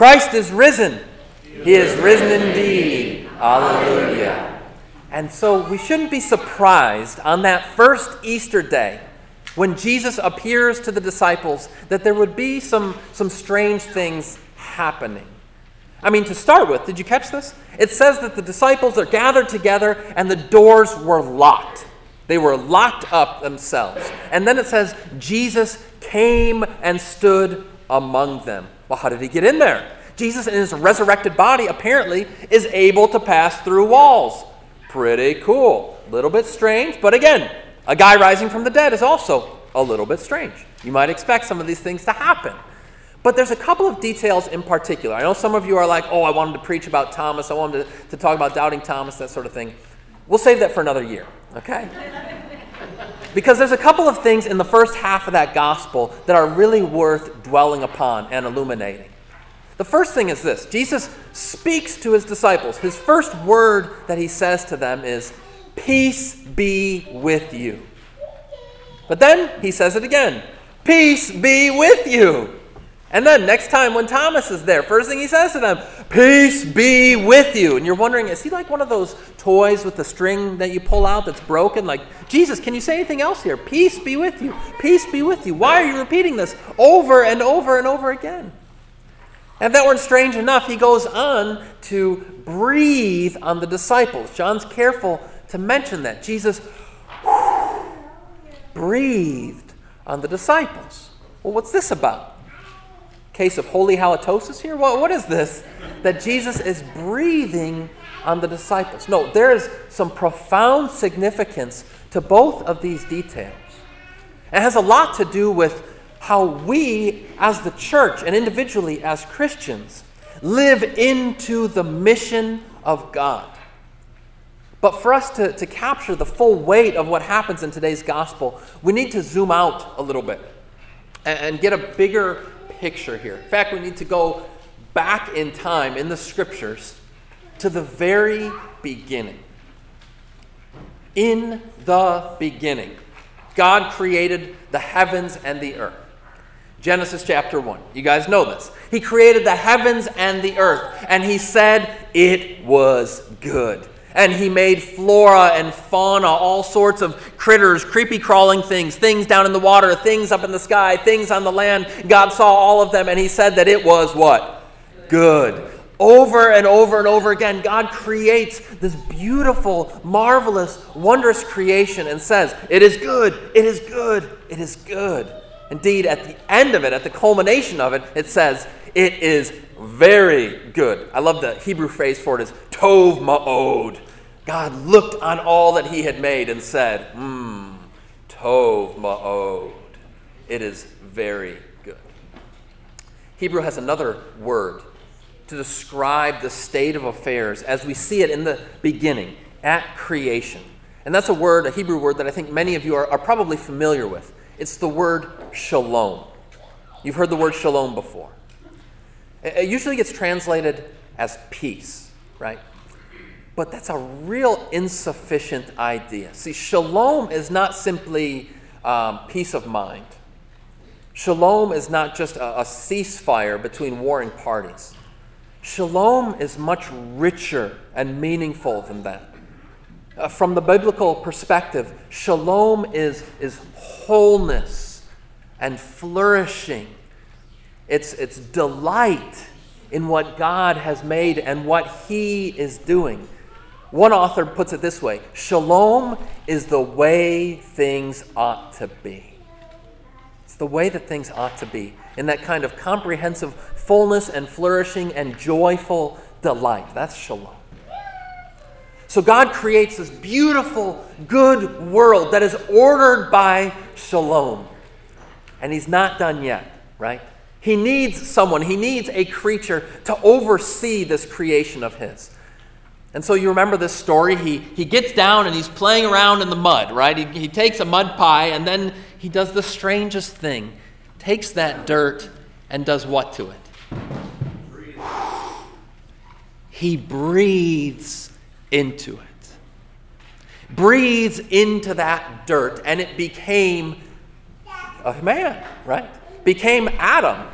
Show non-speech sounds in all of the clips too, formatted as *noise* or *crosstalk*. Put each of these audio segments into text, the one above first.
Christ is risen. He is risen indeed. Hallelujah. And so we shouldn't be surprised on that first Easter day when Jesus appears to the disciples that there would be some, some strange things happening. I mean, to start with, did you catch this? It says that the disciples are gathered together and the doors were locked. They were locked up themselves. And then it says, Jesus came and stood among them. Well, how did he get in there? Jesus, in his resurrected body, apparently is able to pass through walls. Pretty cool. A little bit strange, but again, a guy rising from the dead is also a little bit strange. You might expect some of these things to happen. But there's a couple of details in particular. I know some of you are like, oh, I wanted to preach about Thomas, I wanted to, to talk about doubting Thomas, that sort of thing. We'll save that for another year, okay? Because there's a couple of things in the first half of that gospel that are really worth dwelling upon and illuminating. The first thing is this Jesus speaks to his disciples. His first word that he says to them is, Peace be with you. But then he says it again Peace be with you. And then next time when Thomas is there, first thing he says to them, Peace be with you. And you're wondering, is he like one of those toys with the string that you pull out that's broken? Like, Jesus, can you say anything else here? Peace be with you. Peace be with you. Why are you repeating this over and over and over again? And if that weren't strange enough, he goes on to breathe on the disciples. John's careful to mention that. Jesus breathed on the disciples. Well, what's this about? Case of holy halitosis here? What, what is this? That Jesus is breathing on the disciples. No, there is some profound significance to both of these details. It has a lot to do with how we, as the church and individually as Christians, live into the mission of God. But for us to, to capture the full weight of what happens in today's gospel, we need to zoom out a little bit and, get a bigger picture here. In fact, we need to go back in time in the scriptures to the very beginning. In the beginning, God created the heavens and the earth. Genesis chapter 1. You guys know this. He created the heavens and the earth, and he said it was good and he made flora and fauna, all sorts of critters, creepy crawling things, things down in the water, things up in the sky, things on the land. God saw all of them and he said that it was what? Good. Over and over and over again, God creates this beautiful, marvelous, wondrous creation and says, It is good, it is good, it is good. Indeed, at the end of it, at the culmination of it, it says, It is very good. I love the Hebrew phrase for it is tov ma'od. God looked on all that he had made and said, hmm, tov ma'od. It is very good. Hebrew has another word to describe the state of affairs as we see it in the beginning, at creation. And that's a word, a Hebrew word that I think many of you are, are probably familiar with. It's the word shalom. You've heard the word shalom before. It usually gets translated as peace, right? But that's a real insufficient idea. See, shalom is not simply um, peace of mind. Shalom is not just a, a ceasefire between warring parties. Shalom is much richer and meaningful than that. Uh, from the biblical perspective, shalom is, is wholeness and flourishing it's, it's delight in what God has made and what He is doing. One author puts it this way Shalom is the way things ought to be. It's the way that things ought to be, in that kind of comprehensive fullness and flourishing and joyful delight. That's shalom. So God creates this beautiful, good world that is ordered by shalom. And He's not done yet, right? He needs someone, he needs a creature to oversee this creation of his. And so you remember this story. He, he gets down and he's playing around in the mud, right? He, he takes a mud pie and then he does the strangest thing takes that dirt and does what to it? He breathes into it. Breathes into that dirt, and it became a man, right? Became Adam.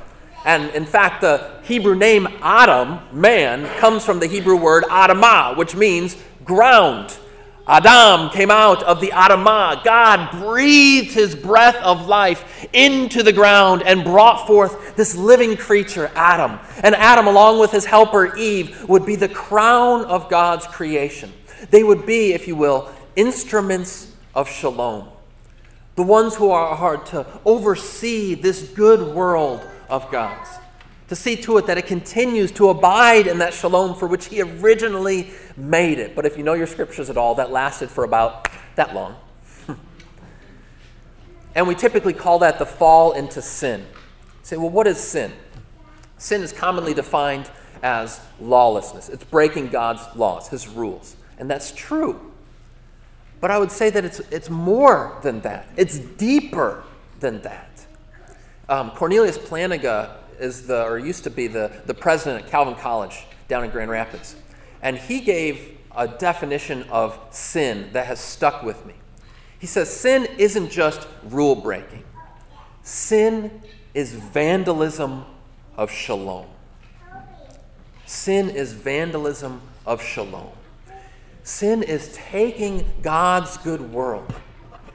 And in fact, the Hebrew name Adam, man, comes from the Hebrew word Adamah, which means ground. Adam came out of the Adamah. God breathed his breath of life into the ground and brought forth this living creature, Adam. And Adam, along with his helper Eve, would be the crown of God's creation. They would be, if you will, instruments of shalom. The ones who are hard to oversee this good world of God's. To see to it that it continues to abide in that shalom for which He originally made it. But if you know your scriptures at all, that lasted for about that long. *laughs* and we typically call that the fall into sin. Say, well, what is sin? Sin is commonly defined as lawlessness, it's breaking God's laws, His rules. And that's true. But I would say that it's, it's more than that, it's deeper than that. Um, Cornelius Plantinga is the, or used to be the, the president at Calvin College down in Grand Rapids. And he gave a definition of sin that has stuck with me. He says sin isn't just rule breaking, sin is vandalism of shalom. Sin is vandalism of shalom. Sin is taking God's good world,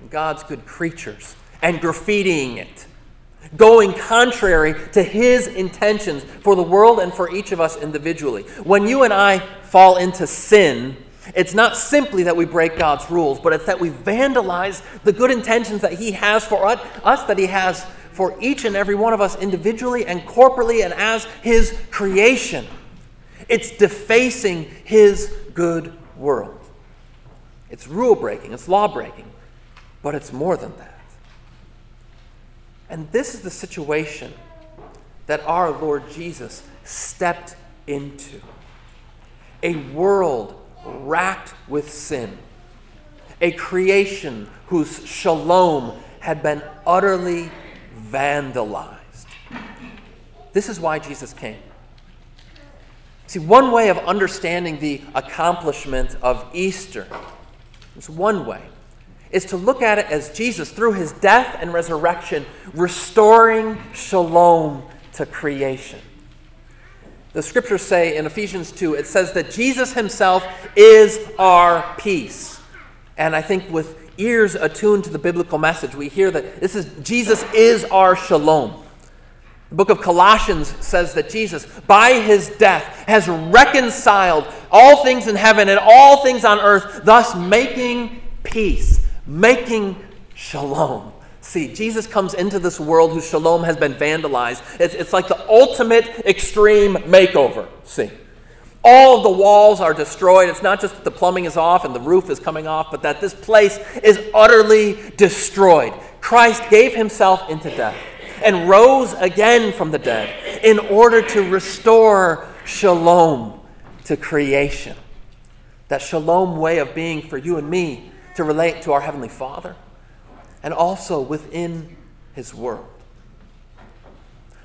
God's good creatures, and graffitiing it, going contrary to His intentions for the world and for each of us individually. When you and I fall into sin, it's not simply that we break God's rules, but it's that we vandalize the good intentions that He has for us, that He has for each and every one of us individually and corporately and as His creation. It's defacing His good world. It's rule breaking, it's law breaking, but it's more than that. And this is the situation that our Lord Jesus stepped into a world racked with sin, a creation whose shalom had been utterly vandalized. This is why Jesus came. See, one way of understanding the accomplishment of Easter, it's one way, is to look at it as Jesus, through his death and resurrection, restoring shalom to creation. The scriptures say in Ephesians 2, it says that Jesus himself is our peace. And I think with ears attuned to the biblical message, we hear that this is Jesus is our shalom. The book of Colossians says that Jesus, by his death, has reconciled all things in heaven and all things on earth, thus making peace, making shalom. See, Jesus comes into this world whose shalom has been vandalized. It's, it's like the ultimate extreme makeover. See, all of the walls are destroyed. It's not just that the plumbing is off and the roof is coming off, but that this place is utterly destroyed. Christ gave himself into death and rose again from the dead in order to restore shalom to creation. That shalom way of being for you and me to relate to our Heavenly Father and also within His world.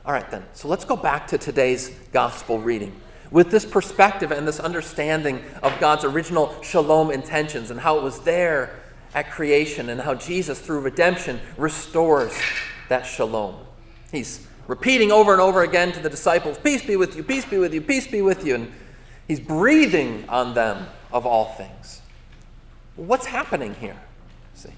All right, then, so let's go back to today's gospel reading with this perspective and this understanding of God's original shalom intentions and how it was there at creation and how Jesus, through redemption, restores that shalom. He's repeating over and over again to the disciples, Peace be with you, peace be with you, peace be with you. And he's breathing on them of all things. What's happening here? See?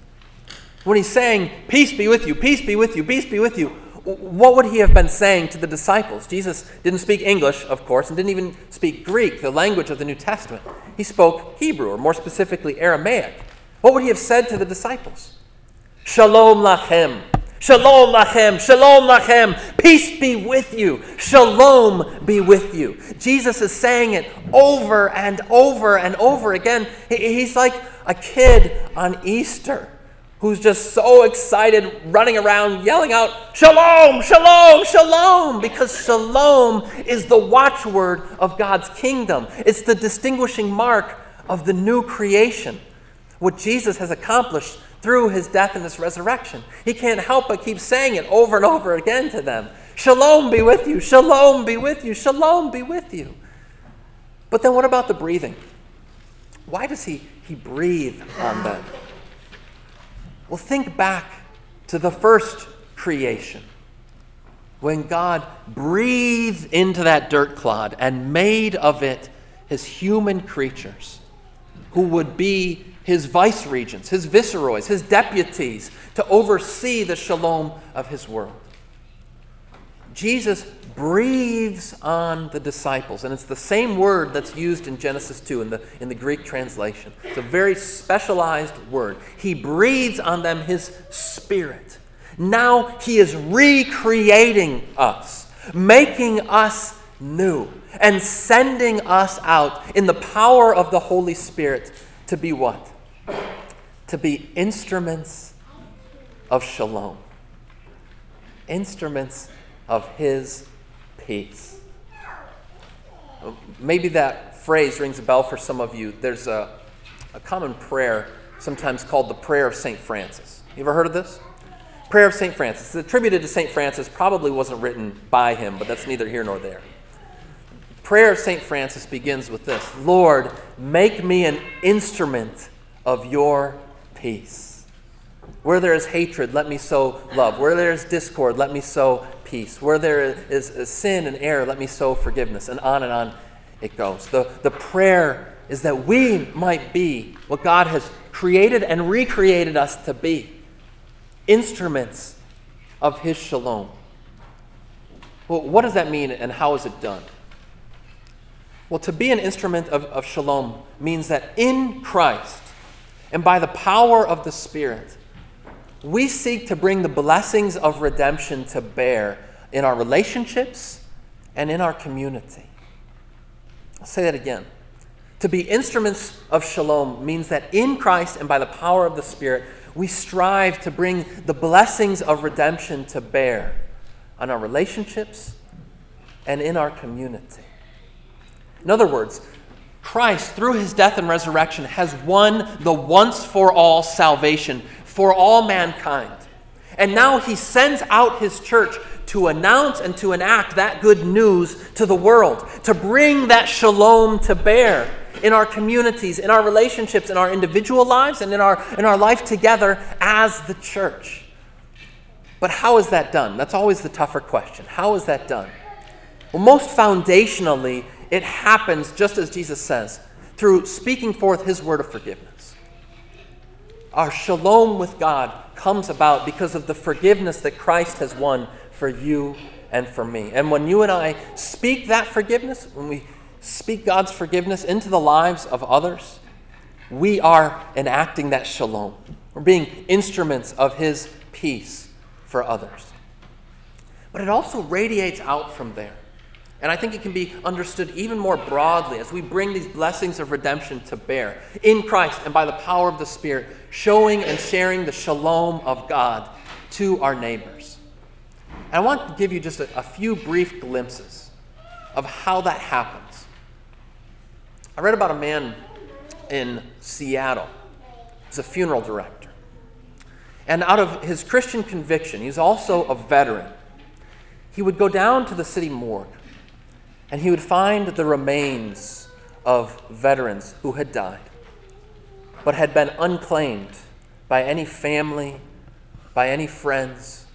When he's saying, Peace be with you, peace be with you, peace be with you, what would he have been saying to the disciples? Jesus didn't speak English, of course, and didn't even speak Greek, the language of the New Testament. He spoke Hebrew, or more specifically Aramaic. What would he have said to the disciples? Shalom lachem. Shalom lachem, shalom lachem, peace be with you, shalom be with you. Jesus is saying it over and over and over again. He's like a kid on Easter who's just so excited, running around, yelling out, Shalom, Shalom, Shalom, because Shalom is the watchword of God's kingdom. It's the distinguishing mark of the new creation. What Jesus has accomplished through his death and his resurrection. He can't help but keep saying it over and over again to them Shalom be with you, shalom be with you, shalom be with you. But then what about the breathing? Why does he, he breathe on them? Well, think back to the first creation. when God breathed into that dirt clod and made of it his human creatures who would be his vice regents, his viceroys, his deputies to oversee the shalom of his world. Jesus breathes on the disciples, and it's the same word that's used in Genesis 2 in the, in the Greek translation. It's a very specialized word. He breathes on them his spirit. Now he is recreating us, making us new, and sending us out in the power of the Holy Spirit to be what? To be instruments of shalom, instruments of his peace. Maybe that phrase rings a bell for some of you. There's a, a common prayer, sometimes called the Prayer of St. Francis. You ever heard of this? Prayer of St. Francis. It's attributed to St. Francis, probably wasn't written by him, but that's neither here nor there. Prayer of St. Francis begins with this Lord, make me an instrument of your peace. Where there is hatred, let me sow love. Where there is discord, let me sow peace. Where there is sin and error, let me sow forgiveness. And on and on it goes. The, the prayer is that we might be what God has created and recreated us to be instruments of His shalom. Well, what does that mean and how is it done? Well, to be an instrument of, of shalom means that in Christ and by the power of the Spirit, we seek to bring the blessings of redemption to bear in our relationships and in our community. I'll say that again. To be instruments of shalom means that in Christ and by the power of the Spirit, we strive to bring the blessings of redemption to bear on our relationships and in our community. In other words, Christ, through his death and resurrection, has won the once for all salvation for all mankind. And now he sends out his church to announce and to enact that good news to the world, to bring that shalom to bear in our communities, in our relationships, in our individual lives, and in our, in our life together as the church. But how is that done? That's always the tougher question. How is that done? Well, most foundationally, it happens just as Jesus says through speaking forth his word of forgiveness. Our shalom with God comes about because of the forgiveness that Christ has won for you and for me. And when you and I speak that forgiveness, when we speak God's forgiveness into the lives of others, we are enacting that shalom. We're being instruments of His peace for others. But it also radiates out from there. And I think it can be understood even more broadly as we bring these blessings of redemption to bear in Christ and by the power of the Spirit, showing and sharing the shalom of God to our neighbors. And I want to give you just a, a few brief glimpses of how that happens. I read about a man in Seattle. He's a funeral director. And out of his Christian conviction, he's also a veteran. He would go down to the city morgue and he would find the remains of veterans who had died, but had been unclaimed by any family, by any friends.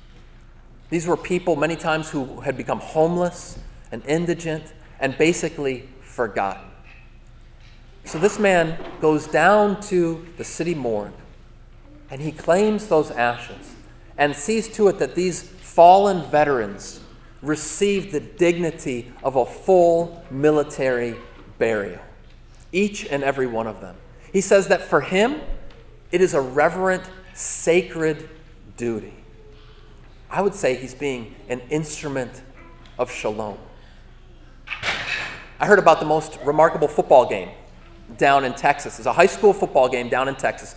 These were people, many times, who had become homeless and indigent and basically forgotten. So this man goes down to the city morgue and he claims those ashes and sees to it that these fallen veterans received the dignity of a full military burial. Each and every one of them. He says that for him, it is a reverent, sacred duty. I would say he's being an instrument of shalom. I heard about the most remarkable football game down in Texas. It's a high school football game down in Texas.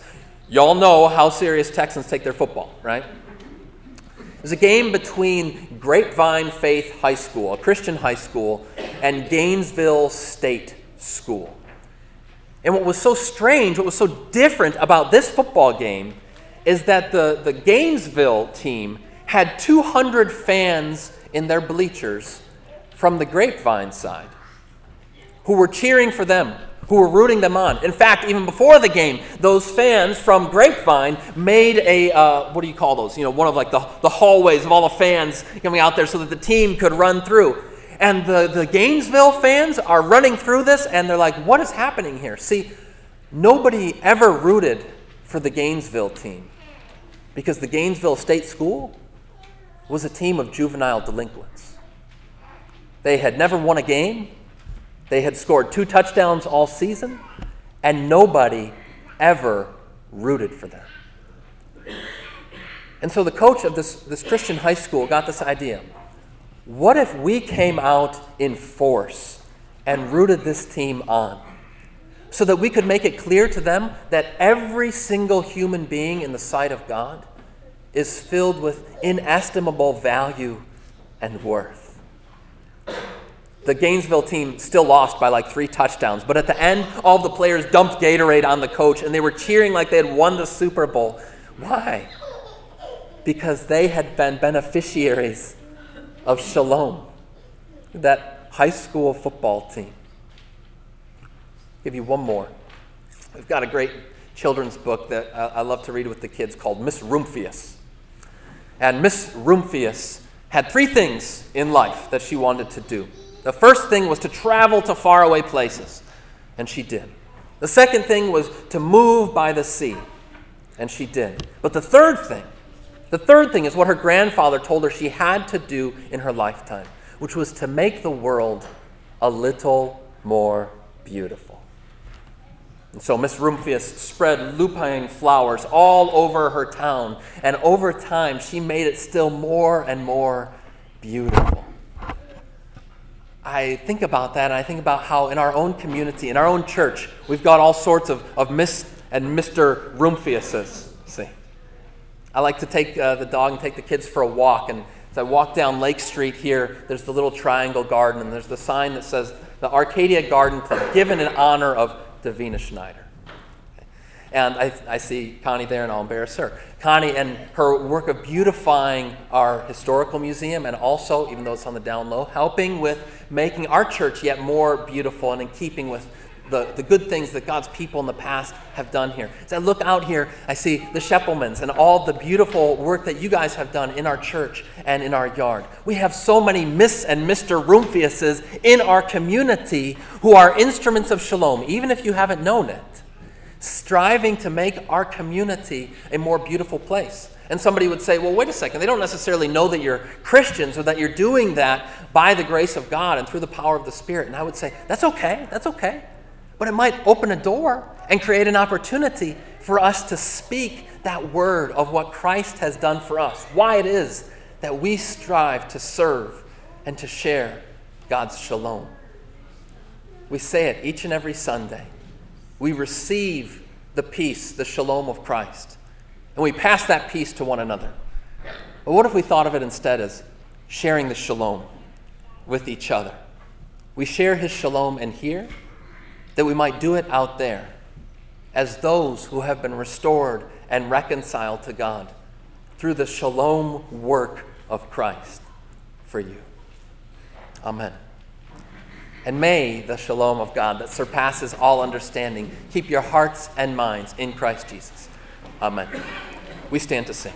Y'all know how serious Texans take their football, right? It was a game between Grapevine Faith High School, a Christian high school, and Gainesville State School. And what was so strange, what was so different about this football game is that the, the Gainesville team had 200 fans in their bleachers from the Grapevine side who were cheering for them, who were rooting them on. In fact, even before the game, those fans from Grapevine made a, uh, what do you call those? You know, one of like the, the hallways of all the fans coming out there so that the team could run through. And the, the Gainesville fans are running through this and they're like, what is happening here? See, nobody ever rooted for the Gainesville team because the Gainesville State School was a team of juvenile delinquents. They had never won a game, they had scored two touchdowns all season, and nobody ever rooted for them. And so the coach of this, this Christian high school got this idea what if we came out in force and rooted this team on? So that we could make it clear to them that every single human being in the sight of God is filled with inestimable value and worth. The Gainesville team still lost by like three touchdowns, but at the end, all the players dumped Gatorade on the coach and they were cheering like they had won the Super Bowl. Why? Because they had been beneficiaries of Shalom, that high school football team. I'll give you one more. We've got a great children's book that I love to read with the kids called Miss Rumphius. And Miss Rumphius had three things in life that she wanted to do. The first thing was to travel to faraway places, and she did. The second thing was to move by the sea, and she did. But the third thing the third thing is what her grandfather told her she had to do in her lifetime, which was to make the world a little more beautiful. And so Miss Rumphius spread lupine flowers all over her town, and over time she made it still more and more beautiful. I think about that, and I think about how in our own community, in our own church, we've got all sorts of, of Miss and Mr. Rumphiuses. See? I like to take uh, the dog and take the kids for a walk. And as I walk down Lake Street here, there's the little triangle garden, and there's the sign that says the Arcadia Garden Club, given in honor of Davina Schneider. And I, I, see Connie there, and I'll embarrass her. Connie and her work of beautifying our historical museum, and also, even though it's on the down low, helping with making our church yet more beautiful and in keeping with the, the good things that God's people in the past have done here. As I look out here, I see the Sheppelmans and all the beautiful work that you guys have done in our church and in our yard. We have so many Miss and Mr. Rumphiuses in our community who are instruments of shalom, even if you haven't known it, striving to make our community a more beautiful place. And somebody would say, well, wait a second. They don't necessarily know that you're Christians or that you're doing that by the grace of God and through the power of the Spirit. And I would say, that's okay. That's okay but it might open a door and create an opportunity for us to speak that word of what Christ has done for us, why it is that we strive to serve and to share God's shalom. We say it each and every Sunday. We receive the peace, the shalom of Christ, and we pass that peace to one another. But what if we thought of it instead as sharing the shalom with each other? We share his shalom in here that we might do it out there as those who have been restored and reconciled to God through the shalom work of Christ for you. Amen. And may the shalom of God that surpasses all understanding keep your hearts and minds in Christ Jesus. Amen. We stand to sing.